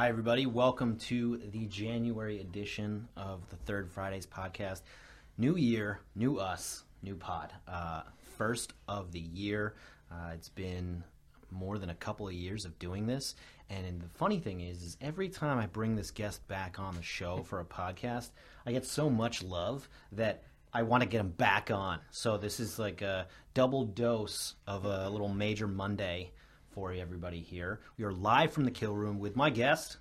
Hi, everybody. Welcome to the January edition of the Third Fridays podcast. New year, new us, new pod. Uh, first of the year. Uh, it's been more than a couple of years of doing this. And the funny thing is, is every time I bring this guest back on the show for a podcast, I get so much love that I want to get him back on. So this is like a double dose of a little major Monday for everybody here. We are live from the kill room with my guest.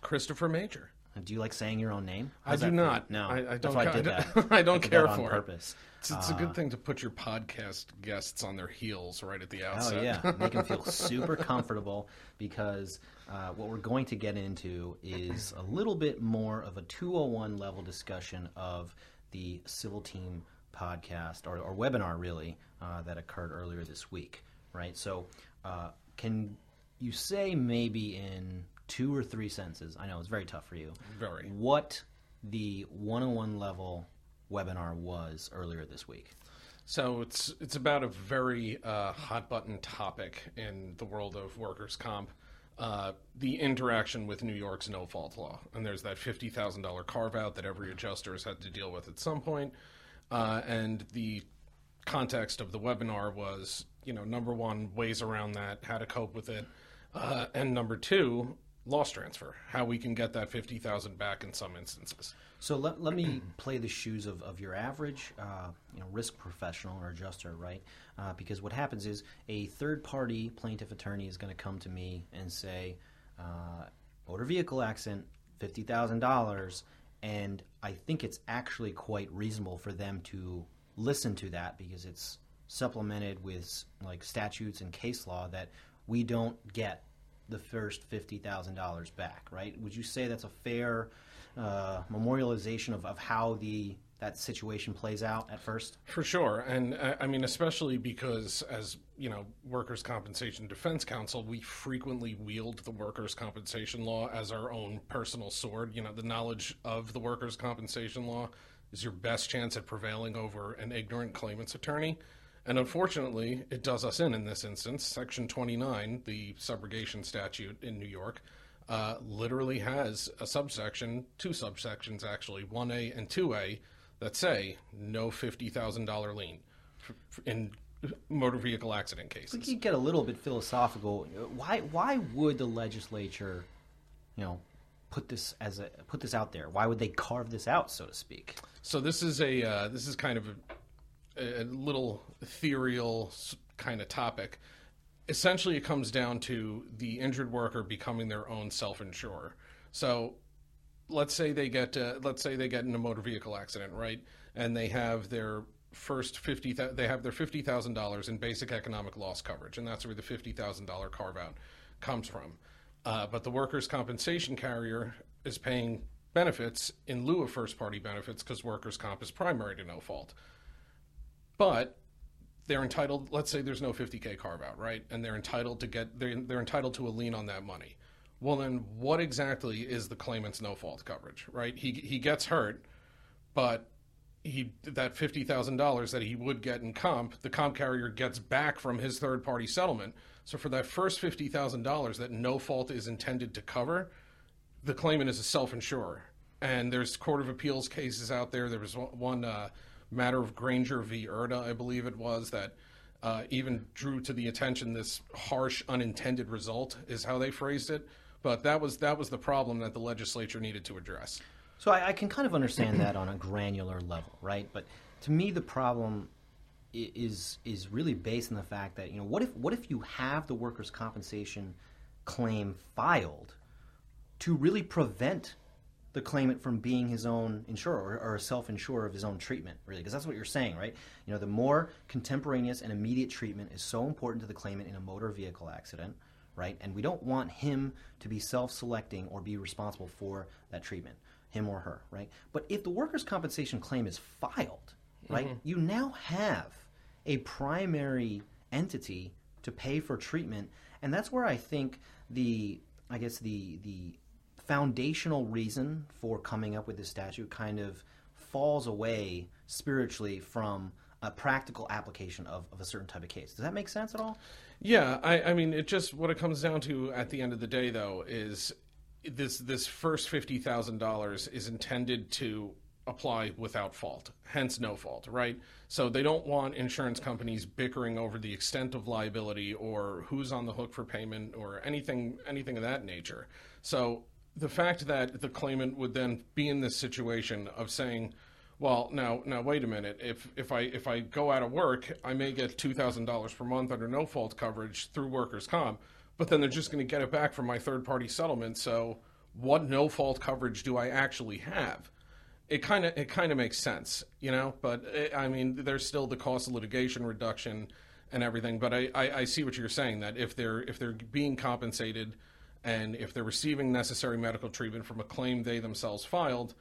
Christopher Major. Do you like saying your own name? I do feel? not. No, I, I don't. ca- I did that. I don't did care that on for purpose. it. It's, it's a good thing to put your podcast guests on their heels right at the outset. Oh outset. yeah, make them feel super comfortable because uh, what we're going to get into is a little bit more of a 201 level discussion of the Civil Team podcast or, or webinar really uh, that occurred earlier this week, right? So, uh, can you say maybe in two or three sentences? I know it's very tough for you. Very. What the 101 level webinar was earlier this week? So it's it's about a very uh, hot button topic in the world of workers' comp. Uh, the interaction with New York's no fault law, and there's that fifty thousand dollar carve out that every adjuster has had to deal with at some point. Uh, and the context of the webinar was, you know, number one, ways around that, how to cope with it, uh, and number two, loss transfer, how we can get that fifty thousand back in some instances. So let, let me play the shoes of, of your average uh, you know, risk professional or adjuster, right? Uh, because what happens is a third party plaintiff attorney is going to come to me and say, uh, motor vehicle accident, $50,000. And I think it's actually quite reasonable for them to listen to that because it's supplemented with like statutes and case law that we don't get the first $50,000 back, right? Would you say that's a fair uh, memorialization of, of how the that situation plays out at first? For sure, and uh, I mean, especially because as you know, workers' compensation defense counsel, we frequently wield the workers' compensation law as our own personal sword. You know, the knowledge of the workers' compensation law is your best chance at prevailing over an ignorant claimant's attorney. And unfortunately, it does us in in this instance. Section 29, the subrogation statute in New York, uh, literally has a subsection, two subsections actually, 1A and 2A, that say no $50,000 lien in motor vehicle accident cases. We could get a little bit philosophical. Why why would the legislature, you know, put this as a put this out there? Why would they carve this out, so to speak? So this is a uh, this is kind of a, a little ethereal kind of topic. Essentially, it comes down to the injured worker becoming their own self-insurer. So, let's say they get uh, let's say they get in a motor vehicle accident, right? And they have their first fifty they have their fifty thousand dollars in basic economic loss coverage, and that's where the fifty thousand dollar carve out comes from. Uh, but the workers' compensation carrier is paying benefits in lieu of first party benefits because workers' comp is primary to no fault. But they're entitled, let's say there's no 50K carve out, right? And they're entitled to get, they're, they're entitled to a lien on that money. Well, then what exactly is the claimant's no fault coverage, right? He, he gets hurt, but he that fifty thousand dollars that he would get in comp, the comp carrier gets back from his third party settlement. So for that first fifty thousand dollars that no fault is intended to cover, the claimant is a self insurer. And there's court of appeals cases out there. There was one uh, matter of Granger v. Urda, I believe it was, that uh, even drew to the attention this harsh unintended result is how they phrased it. But that was that was the problem that the legislature needed to address. So I, I can kind of understand that on a granular level, right? But to me, the problem is is really based on the fact that you know what if what if you have the workers' compensation claim filed to really prevent the claimant from being his own insurer or, or a self-insurer of his own treatment, really, because that's what you're saying, right? You know, the more contemporaneous and immediate treatment is so important to the claimant in a motor vehicle accident, right? And we don't want him to be self-selecting or be responsible for that treatment, him or her, right? But if the workers' compensation claim is filed, right, mm-hmm. you now have a primary entity to pay for treatment, and that's where I think the, I guess the the foundational reason for coming up with this statute kind of falls away spiritually from a practical application of, of a certain type of case. Does that make sense at all? Yeah, I, I mean, it just what it comes down to at the end of the day, though, is this this first fifty thousand dollars is intended to apply without fault, hence no fault, right? So they don't want insurance companies bickering over the extent of liability or who's on the hook for payment or anything anything of that nature. So the fact that the claimant would then be in this situation of saying, well, now now wait a minute, if if I if I go out of work, I may get two thousand dollars per month under no fault coverage through workers' comp, but then they're just going to get it back from my third party settlement. So what no fault coverage do I actually have? it kind of it kind of makes sense, you know. But it, I mean, there's still the cost of litigation reduction and everything. But I, I, I, see what you're saying that if they're if they're being compensated and if they're receiving necessary medical treatment from a claim they themselves filed,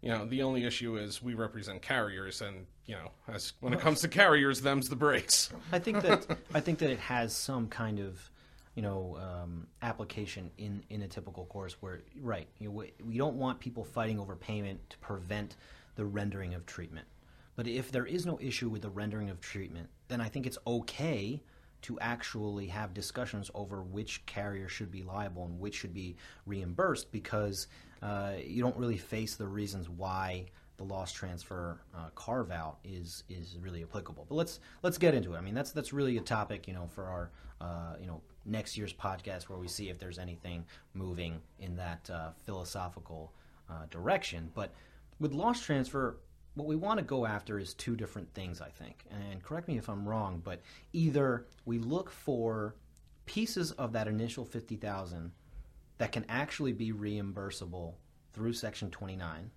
you know, the only issue is we represent carriers, and you know, as when it comes to carriers, them's the breaks. I think that I think that it has some kind of you know um, application in in a typical course where right you know, we, we don't want people fighting over payment to prevent the rendering of treatment but if there is no issue with the rendering of treatment then i think it's okay to actually have discussions over which carrier should be liable and which should be reimbursed because uh, you don't really face the reasons why the loss transfer uh, carve out is is really applicable. But let's let's get into it. I mean, that's that's really a topic, you know, for our uh, you know next year's podcast where we see if there's anything moving in that uh, philosophical uh, direction. But with loss transfer, what we want to go after is two different things, I think. And correct me if I'm wrong, but either we look for pieces of that initial 50,000 that can actually be reimbursable through section 29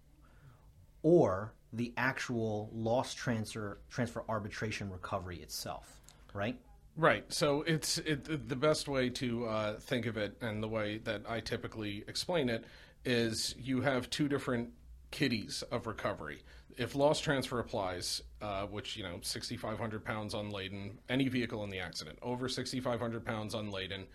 or the actual loss transfer transfer arbitration recovery itself, right? Right. So it's it, the best way to uh, think of it, and the way that I typically explain it, is you have two different kitties of recovery. If loss transfer applies, uh, which you know, 6,500 pounds unladen, any vehicle in the accident over 6,500 pounds unladen,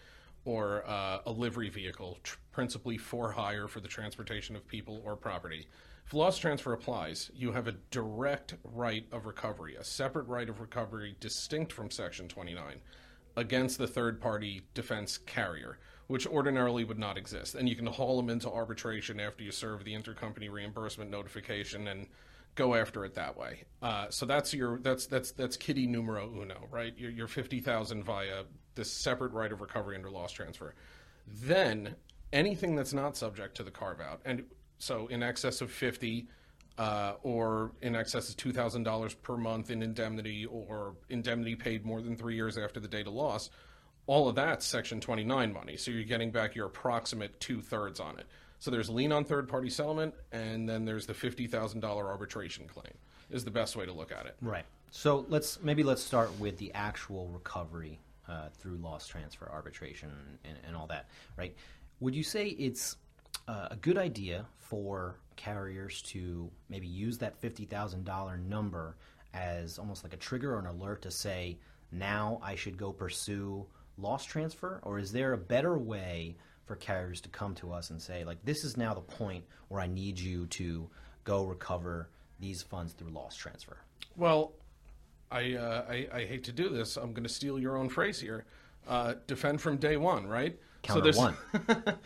or uh, a livery vehicle, tr- principally for hire for the transportation of people or property, if loss transfer applies, you have a direct right of recovery, a separate right of recovery distinct from Section 29 against the third party defense carrier, which ordinarily would not exist. And you can haul them into arbitration after you serve the intercompany reimbursement notification and go after it that way. Uh, so that's your that's that's that's kitty numero uno, right? Your, your fifty thousand via this separate right of recovery under loss transfer. Then anything that's not subject to the carve out, and so in excess of 50 uh, or in excess of $2,000 per month in indemnity or indemnity paid more than three years after the date of loss, all of that's Section 29 money. So you're getting back your approximate two thirds on it. So there's lien on third party settlement, and then there's the $50,000 arbitration claim, is the best way to look at it. Right. So let's maybe let's start with the actual recovery uh, through loss transfer arbitration and, and all that, right? Would you say it's uh, a good idea for carriers to maybe use that $50,000 number as almost like a trigger or an alert to say, now I should go pursue loss transfer? Or is there a better way for carriers to come to us and say, like, this is now the point where I need you to go recover these funds through loss transfer? Well, I, uh, I, I, hate to do this. I'm going to steal your own phrase here. Uh, defend from day one, right? Counter so one.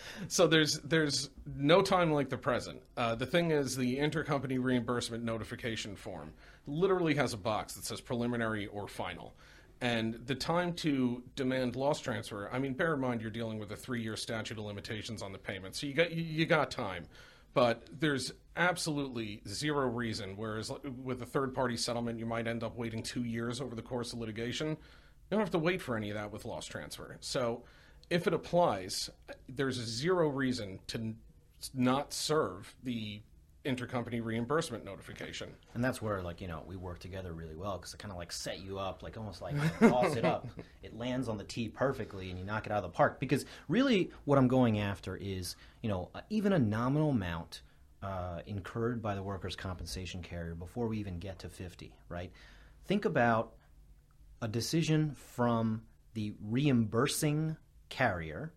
so there's there's no time like the present. Uh, the thing is, the intercompany reimbursement notification form literally has a box that says preliminary or final. And the time to demand loss transfer, I mean, bear in mind you're dealing with a three-year statute of limitations on the payment, so you got you, got time. But there's absolutely zero reason. Whereas with a third-party settlement, you might end up waiting two years over the course of litigation. You don't have to wait for any of that with loss transfer. So if it applies, there's zero reason to not serve the intercompany reimbursement notification. And that's where, like, you know, we work together really well because it kind of like set you up, like almost like toss it up. It lands on the tee perfectly and you knock it out of the park. Because really, what I'm going after is, you know, even a nominal amount uh, incurred by the workers' compensation carrier before we even get to 50, right? Think about a decision from the reimbursing carrier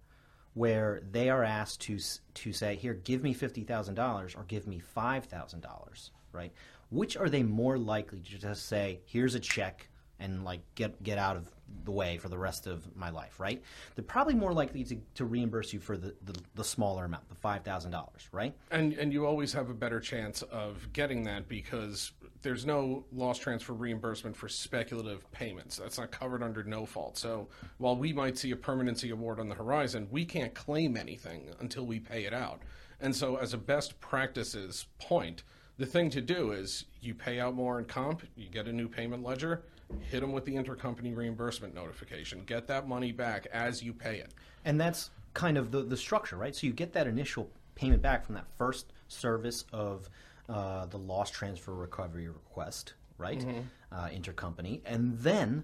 where they are asked to to say, "Here, give me fifty thousand dollars or give me five thousand dollars." Right? Which are they more likely to just say, "Here's a check and like get get out of the way for the rest of my life, right? They're probably more likely to, to reimburse you for the, the, the smaller amount, the five thousand dollars, right? And and you always have a better chance of getting that because there's no loss transfer reimbursement for speculative payments. That's not covered under no fault. So while we might see a permanency award on the horizon, we can't claim anything until we pay it out. And so as a best practices point, the thing to do is you pay out more in comp, you get a new payment ledger, hit them with the intercompany reimbursement notification, get that money back as you pay it. And that's kind of the, the structure, right? So you get that initial payment back from that first service of uh, the loss transfer recovery request, right? Mm-hmm. Uh, intercompany. And then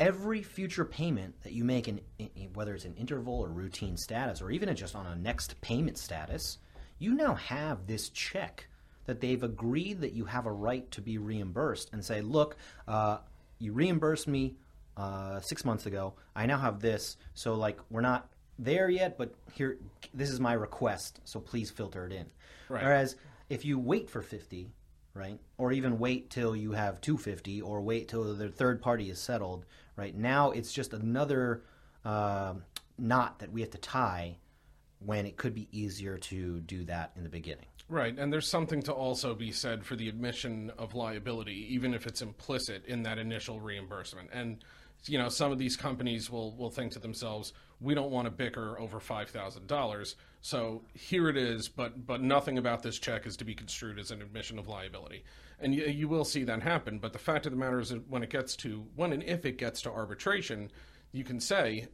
every future payment that you make, in, in, whether it's an interval or routine status, or even just on a next payment status, you now have this check that they've agreed that you have a right to be reimbursed and say, look, uh, you reimbursed me uh, six months ago. I now have this. So, like, we're not there yet, but here, this is my request. So please filter it in. Right. Whereas if you wait for 50, right, or even wait till you have 250, or wait till the third party is settled, right, now it's just another uh, knot that we have to tie when it could be easier to do that in the beginning. Right, and there's something to also be said for the admission of liability, even if it's implicit in that initial reimbursement. And you know, some of these companies will will think to themselves, "We don't want to bicker over five thousand dollars, so here it is." But but nothing about this check is to be construed as an admission of liability, and you, you will see that happen. But the fact of the matter is, that when it gets to when and if it gets to arbitration, you can say,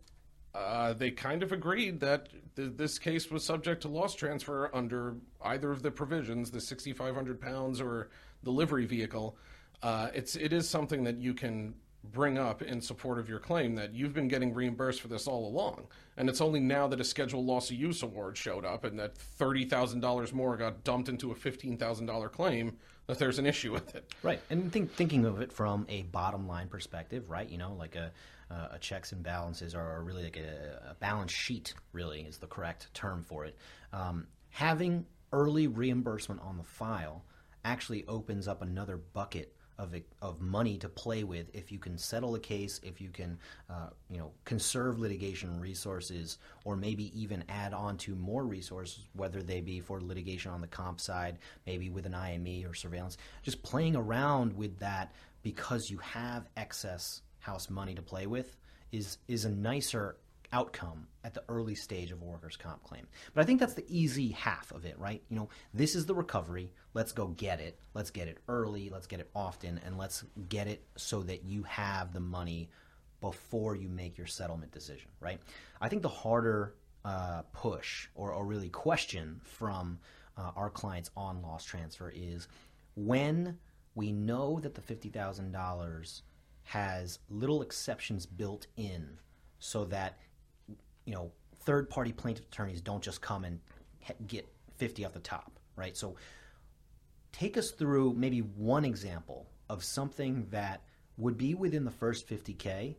uh, they kind of agreed that th- this case was subject to loss transfer under either of the provisions, the 6,500 pounds or the livery vehicle. Uh, it's it is something that you can bring up in support of your claim that you've been getting reimbursed for this all along, and it's only now that a scheduled loss of use award showed up and that thirty thousand dollars more got dumped into a fifteen thousand dollar claim that there's an issue with it. Right, and think, thinking of it from a bottom line perspective, right? You know, like a uh, a checks and balances are really like a, a, balance sheet. Really is the correct term for it. Um, having early reimbursement on the file actually opens up another bucket of, of money to play with if you can settle a case, if you can, uh, you know, conserve litigation resources, or maybe even add on to more resources, whether they be for litigation on the comp side, maybe with an IME or surveillance. Just playing around with that because you have excess house money to play with is is a nicer outcome at the early stage of a workers' comp claim. But I think that's the easy half of it, right? You know, this is the recovery. Let's go get it. Let's get it early. Let's get it often, and let's get it so that you have the money before you make your settlement decision, right? I think the harder uh, push or, or, really question from uh, our clients on loss transfer is when we know that the $50,000 has little exceptions built in so that you know third party plaintiff attorneys don't just come and get 50 off the top right? So take us through maybe one example of something that would be within the first 50k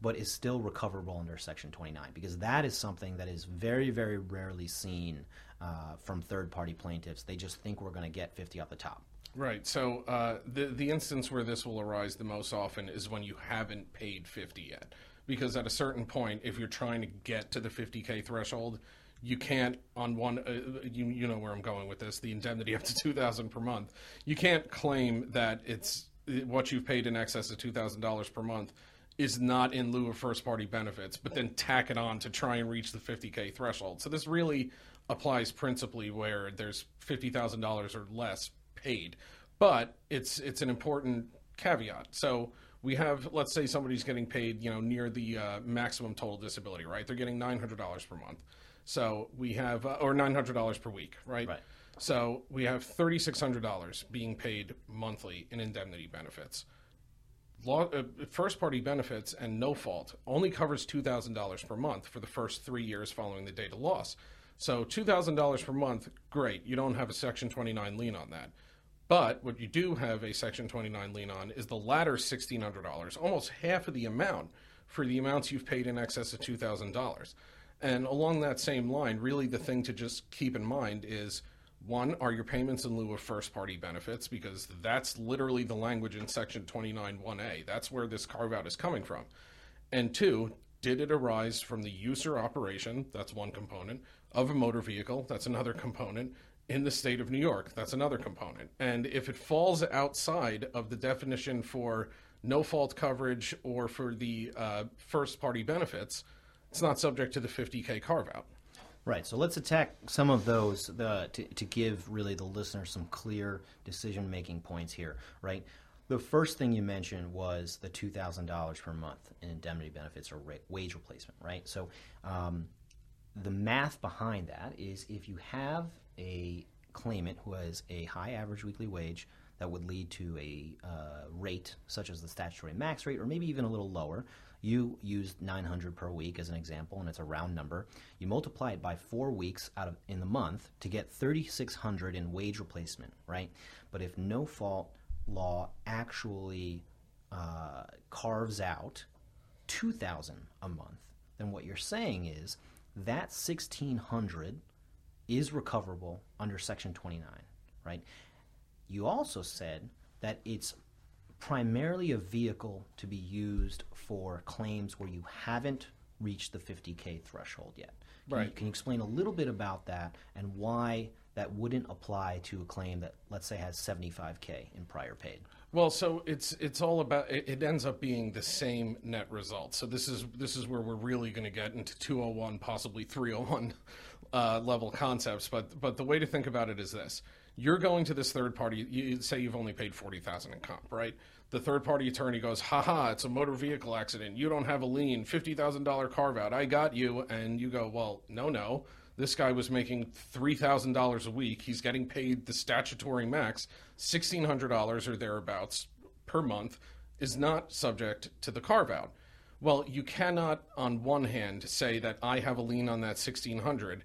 but is still recoverable under section 29 because that is something that is very very rarely seen uh, from third party plaintiffs. They just think we're going to get 50 off the top Right. So uh, the the instance where this will arise the most often is when you haven't paid fifty yet because at a certain point, if you're trying to get to the 50k threshold, you can't on one. Uh, you you know where I'm going with this. The indemnity up to 2,000 per month. You can't claim that it's what you've paid in excess of $2,000 per month is not in lieu of first party benefits, but then tack it on to try and reach the 50k threshold. So this really applies principally where there's $50,000 or less paid, but it's it's an important caveat. So we have let's say somebody's getting paid you know near the uh, maximum total disability right? They're getting $900 per month. So we have uh, or $900 per week right? Right. So we have $3600 being paid monthly in indemnity benefits. Law, uh, first party benefits and no fault only covers $2000 per month for the first three years following the date of loss. So $2000 per month great. You don't have a section 29 lien on that but what you do have a Section 29 lien on is the latter $1,600, almost half of the amount for the amounts you've paid in excess of $2,000. And along that same line, really the thing to just keep in mind is One, are your payments in lieu of first party benefits? Because that's literally the language in Section 29.1a. That's where this carve out is coming from. And two, did it arise from the use or operation? That's one component. Of a motor vehicle? That's another component. In the state of New York? That's another component. And if it falls outside of the definition for no fault coverage or for the uh, first party benefits, it's not subject to the 50K carve out. Right. So let's attack some of those to, to give really the listener some clear decision making points here. Right. The first thing you mentioned was the two thousand dollars per month in indemnity benefits or wage replacement. Right. So um, the math behind that is if you have a claimant who has a high average weekly wage that would lead to a uh, rate such as the statutory max rate or maybe even a little lower you used 900 per week as an example, and it's a round number. You multiply it by four weeks out of in the month to get 3,600 in wage replacement, right? But if no fault law actually uh, carves out 2,000 a month, then what you're saying is that 1,600 is recoverable under Section 29, right? You also said that it's primarily a vehicle to be used for claims where you haven't reached the 50K threshold yet. Can, right. you, can you explain a little bit about that and why that wouldn't apply to a claim that, let's say, has 75K in prior paid? Well, so it's it's all about it, it ends up being the same net result. So this is this is where we're really going to get into 201, possibly 301 uh, level concepts. But but the way to think about it is this: you're going to this third party. You say you've only paid forty thousand in comp, right? The third party attorney goes, haha, it's a motor vehicle accident. You don't have a lien, $50,000 carve out. I got you. And you go, well, no, no. This guy was making $3,000 a week. He's getting paid the statutory max, $1,600 or thereabouts per month, is not subject to the carve out. Well, you cannot, on one hand, say that I have a lien on that 1600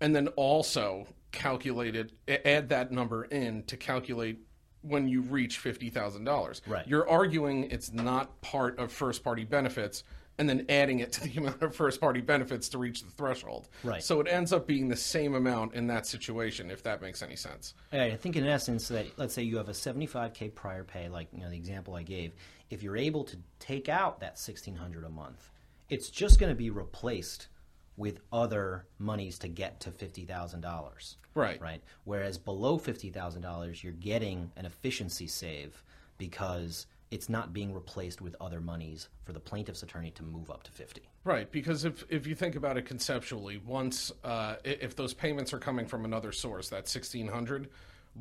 and then also calculate it, add that number in to calculate when you reach $50,000. Right. You're arguing it's not part of first party benefits and then adding it to the amount of first party benefits to reach the threshold. Right. So it ends up being the same amount in that situation, if that makes any sense. I think in essence that let's say you have a 75k prior pay, like you know the example I gave. If you're able to take out that 1600 a month, it's just going to be replaced with other monies to get to $50,000. Right. Right. Whereas below $50,000, you're getting an efficiency save because it's not being replaced with other monies for the plaintiff's attorney to move up to 50. Right, because if, if you think about it conceptually, once uh, if those payments are coming from another source, that 1600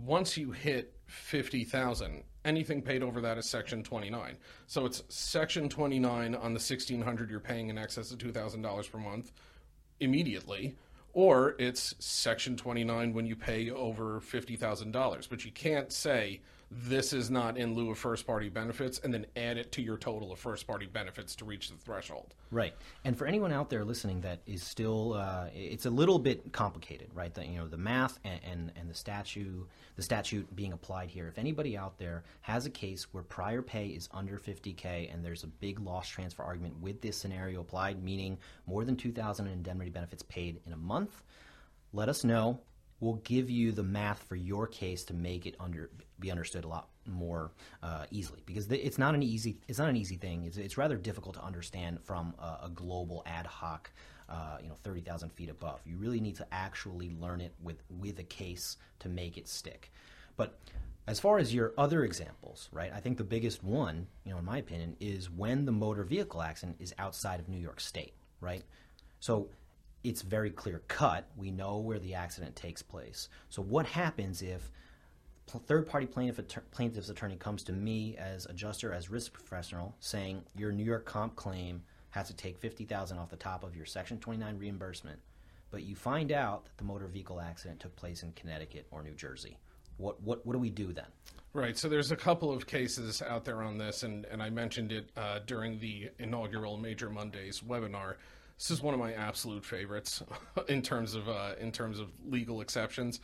once you hit 50,000, anything paid over that is section 29. So it's section 29 on the 1600 you're paying in excess of $2,000 per month immediately or it's section 29 when you pay over $50,000 but you can't say this is not in lieu of first party benefits and then add it to your total of first party benefits to reach the threshold Right. And for anyone out there listening that is still, uh, it's a little bit complicated, right? The, you know, the math and, and, and the statute, the statute being applied here. If anybody out there has a case where prior pay is under 50K and there's a big loss transfer argument with this scenario applied, meaning more than 2,000 in indemnity benefits paid in a month, let us know. We'll give you the math for your case to make it under be understood a lot more uh, easily because it's not an easy it's not an easy thing. It's, it's rather difficult to understand from a, a global ad hoc, uh, you know, thirty thousand feet above. You really need to actually learn it with with a case to make it stick. But as far as your other examples, right? I think the biggest one, you know, in my opinion, is when the motor vehicle accident is outside of New York State, right? So it's very clear cut. We know where the accident takes place. So what happens if third party plaintiff plaintiff's attorney comes to me as adjuster as risk professional saying your New York comp claim has to take 50,000 off the top of your section 29 reimbursement but you find out that the motor vehicle accident took place in Connecticut or New Jersey what what what do we do then Right. So there's a couple of cases out there on this, and, and I mentioned it uh, during the inaugural Major Mondays webinar. This is one of my absolute favorites in terms of uh, in terms of legal exceptions.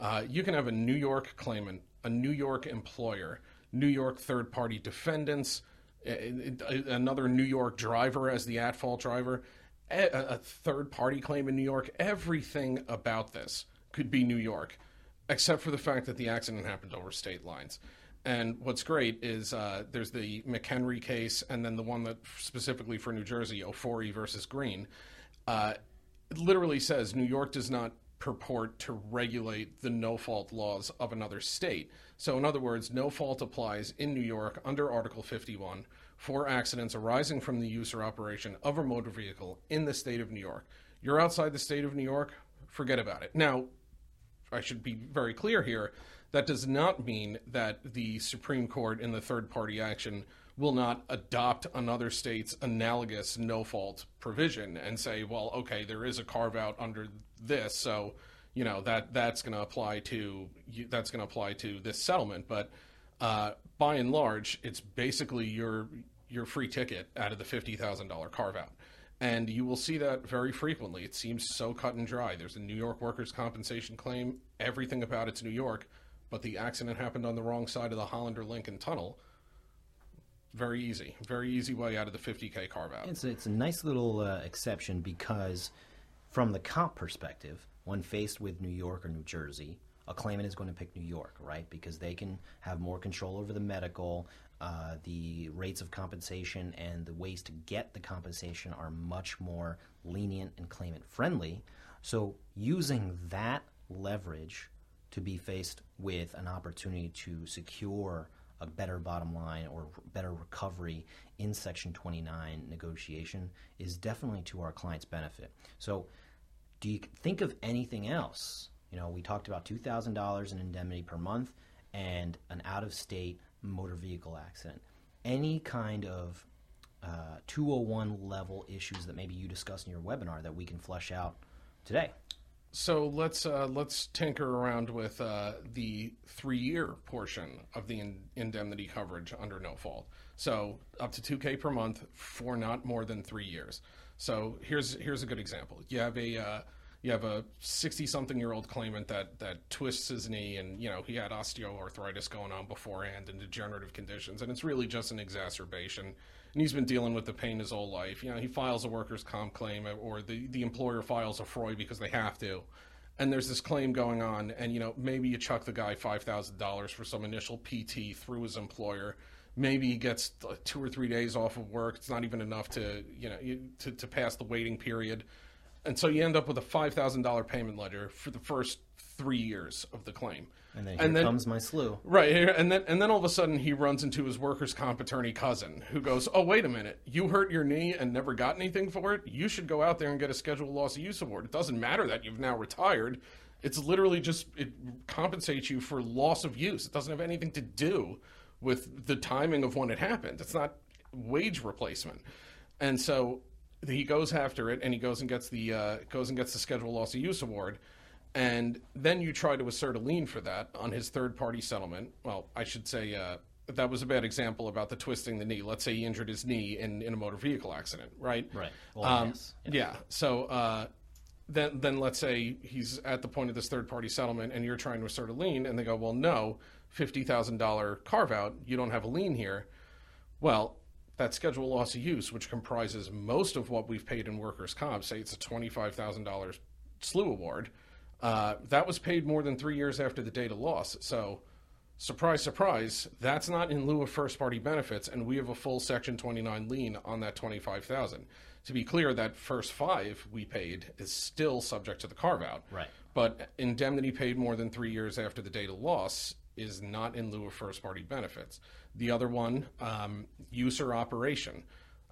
Uh, you can have a New York claimant, a New York employer, New York third party defendants, another New York driver as the at fault driver, a, third party claim in New York. Everything about this could be New York. except for the fact that the accident happened over state lines. And what's great is uh, there's the McHenry case, and then the one that specifically for New Jersey, Ofori versus Green. Uh, literally says New York does not purport to regulate the no fault laws of another state. So, in other words, no fault applies in New York under Article 51 for accidents arising from the use or operation of a motor vehicle in the state of New York. You're outside the state of New York, forget about it. Now, I should be very clear here. That does not mean that the Supreme Court in the third party action will not adopt another state's analogous no fault provision and say, well, okay, there is a carve out under this, so you know that that's going to apply to that's going to apply to this settlement. But uh, by and large, it's basically your your free ticket out of the fifty thousand dollar carve out. And you will see that very frequently. It seems so cut and dry. There's a New York workers' compensation claim. Everything about it's New York, but the accident happened on the wrong side of the Holland or Lincoln Tunnel very easy, very easy way out of the 50k carve out. It's it's a nice little uh, exception because, from the comp perspective, when faced with New York or New Jersey, a claimant is going to pick New York, right? Because they can have more control over the medical, uh, the rates of compensation, and the ways to get the compensation are much more lenient and claimant friendly. So, using that leverage to be faced with an opportunity to secure a better bottom line or better recovery in Section 29 negotiation is definitely to our client's benefit. So, do you think of anything else? You know, we talked about $2,000 in indemnity per month and an out of state motor vehicle accident. Any kind of uh, 201 level issues that maybe you discussed in your webinar that we can flesh out today? So let's uh, let's tinker around with uh, the three-year portion of the in- indemnity coverage under no fault. So up to two k per month for not more than three years. So here's here's a good example. You have a uh, you have a 60-something year old claimant that that twists his knee, and you know he had osteoarthritis going on beforehand and degenerative conditions, and it's really just an exacerbation and he's been dealing with the pain his whole life. You know, he files a workers' comp claim, uh, or the the employer files a FROI because they have to, and there's this claim going on, and you know maybe you chuck the guy five thousand dollars for some initial PT through his employer. Maybe he gets two or three days off of work. It's not even enough to you know to, to pass the waiting period, and so you end up with a five thousand dollar payment ledger for the first three years of the claim. And then here and then, comes my slew. Right, and then and then all of a sudden he runs into his workers' comp attorney cousin who goes, "Oh, wait a minute, you hurt your knee and never got anything for it. You should go out there and get a scheduled loss of use award. It doesn't matter that you've now retired. It's literally just it compensates you for loss of use. It doesn't have anything to do with the timing of when it happened. It's not wage replacement." And so he goes after it, and he goes and gets the uh, goes and gets the scheduled loss of use award and then you try to assert a lien for that on his third party settlement. Well, I should say uh, that was a bad example about the twisting the knee. Let's say he injured his knee in, in a motor vehicle accident, right? Right. Well, um, yes. yeah. yeah. So uh, then then let's say he's at the point of this third party settlement, and you're trying to assert a lien, and they go, well, no, fifty thousand dollar carve out, you don't have a lien here. Well. That schedule loss of use, which comprises most of what we've paid in workers' comp, say it's a twenty-five thousand dollars SLU award, uh, that was paid more than three years after the date of loss. So, surprise, surprise, that's not in lieu of first party benefits, and we have a full Section 29 lien on that 25000 To be clear, that first five we paid is still subject to the carve out. Right. But indemnity paid more than three years after the date of loss is not in lieu of first party benefits. The other one, um, use or operation.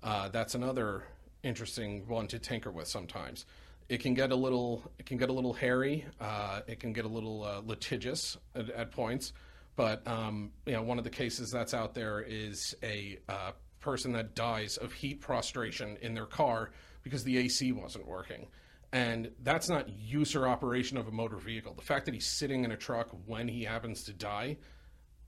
Uh, that's another interesting one to tinker with sometimes it can get a little it can get a little hairy. Uh, it can get a little uh, litigious at, at, points. But um, you know, one of the cases that's out there is a uh, person that dies of heat prostration in their car because the AC wasn't working. And that's not use or operation of a motor vehicle. The fact that he's sitting in a truck when he happens to die,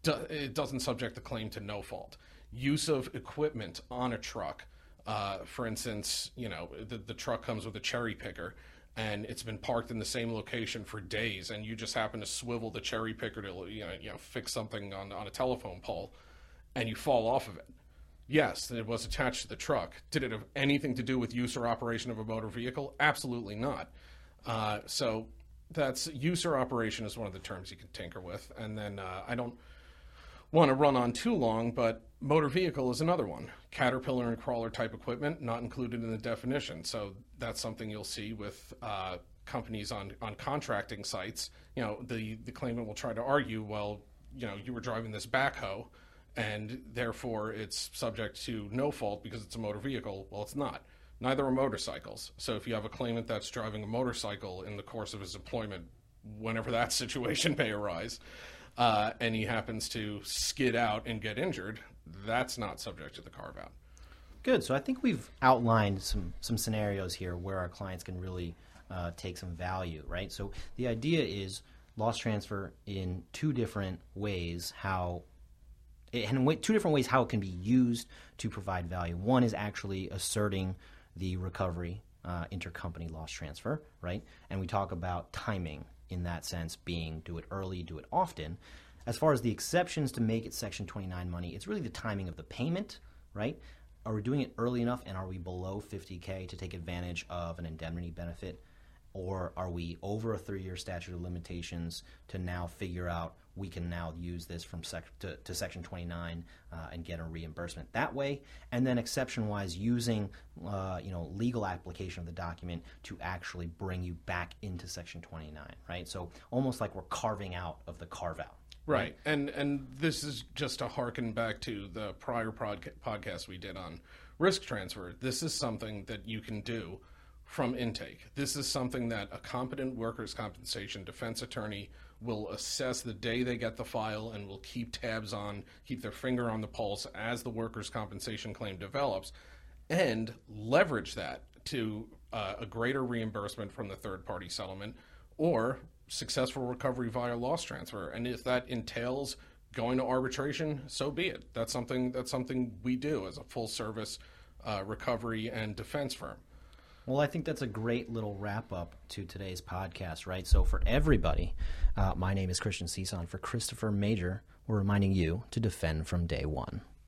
it doesn't subject the claim to no fault. Use of equipment on a truck, uh, for instance, you know, the, the truck comes with a cherry picker and it's been parked in the same location for days and you just happen to swivel the cherry picker to you know, you know fix something on, on a telephone pole and you fall off of it yes it was attached to the truck. Did it have anything to do with use or operation of a motor vehicle? Absolutely not. Uh, so that's use or operation is one of the terms you can tinker with, and then uh, I don't want to run on too long, but motor vehicle is another one. Caterpillar and crawler type equipment not included in the definition, so that's something you'll see with uh, companies on on contracting sites. You know, the the claimant will try to argue, well, you know, you were driving this backhoe, and therefore it's subject to no fault because it's a motor vehicle. Well, it's not. Neither are motorcycles. So if you have a claimant that's driving a motorcycle in the course of his employment, whenever that situation may arise, uh, and he happens to skid out and get injured, that's not subject to the carve out. Good. So I think we've outlined some some scenarios here where our clients can really uh, take some value, right? So the idea is loss transfer in two different ways. How and two different ways how it can be used to provide value. One is actually asserting the recovery uh, intercompany loss transfer, right? And we talk about timing in that sense being do it early, do it often. As far as the exceptions to make it Section 29 money, it's really the timing of the payment, right? Are we doing it early enough and are we below 50K to take advantage of an indemnity benefit? Or are we over a three year statute of limitations to now figure out we can now use this from sec- to, to, Section 29 uh, and get a reimbursement that way. And then exception-wise, using uh, you know legal application of the document to actually bring you back into Section 29, right? So almost like we're carving out of the carve out. Right. right. And and this is just to harken back to the prior podca- podcast we did on risk transfer. This is something that you can do from intake. This is something that a competent workers' compensation defense attorney will assess the day they get the file and will keep tabs on, keep their finger on the pulse as the workers' compensation claim develops, and leverage that to uh, a greater reimbursement from the third party settlement or successful recovery via loss transfer. And if that entails going to arbitration, so be it. That's something that's something we do as a full service uh, recovery and defense firm. Well, I think that's a great little wrap up to today's podcast, right? So, for everybody, uh, my name is Christian Cison. For Christopher Major, we're reminding you to defend from day one.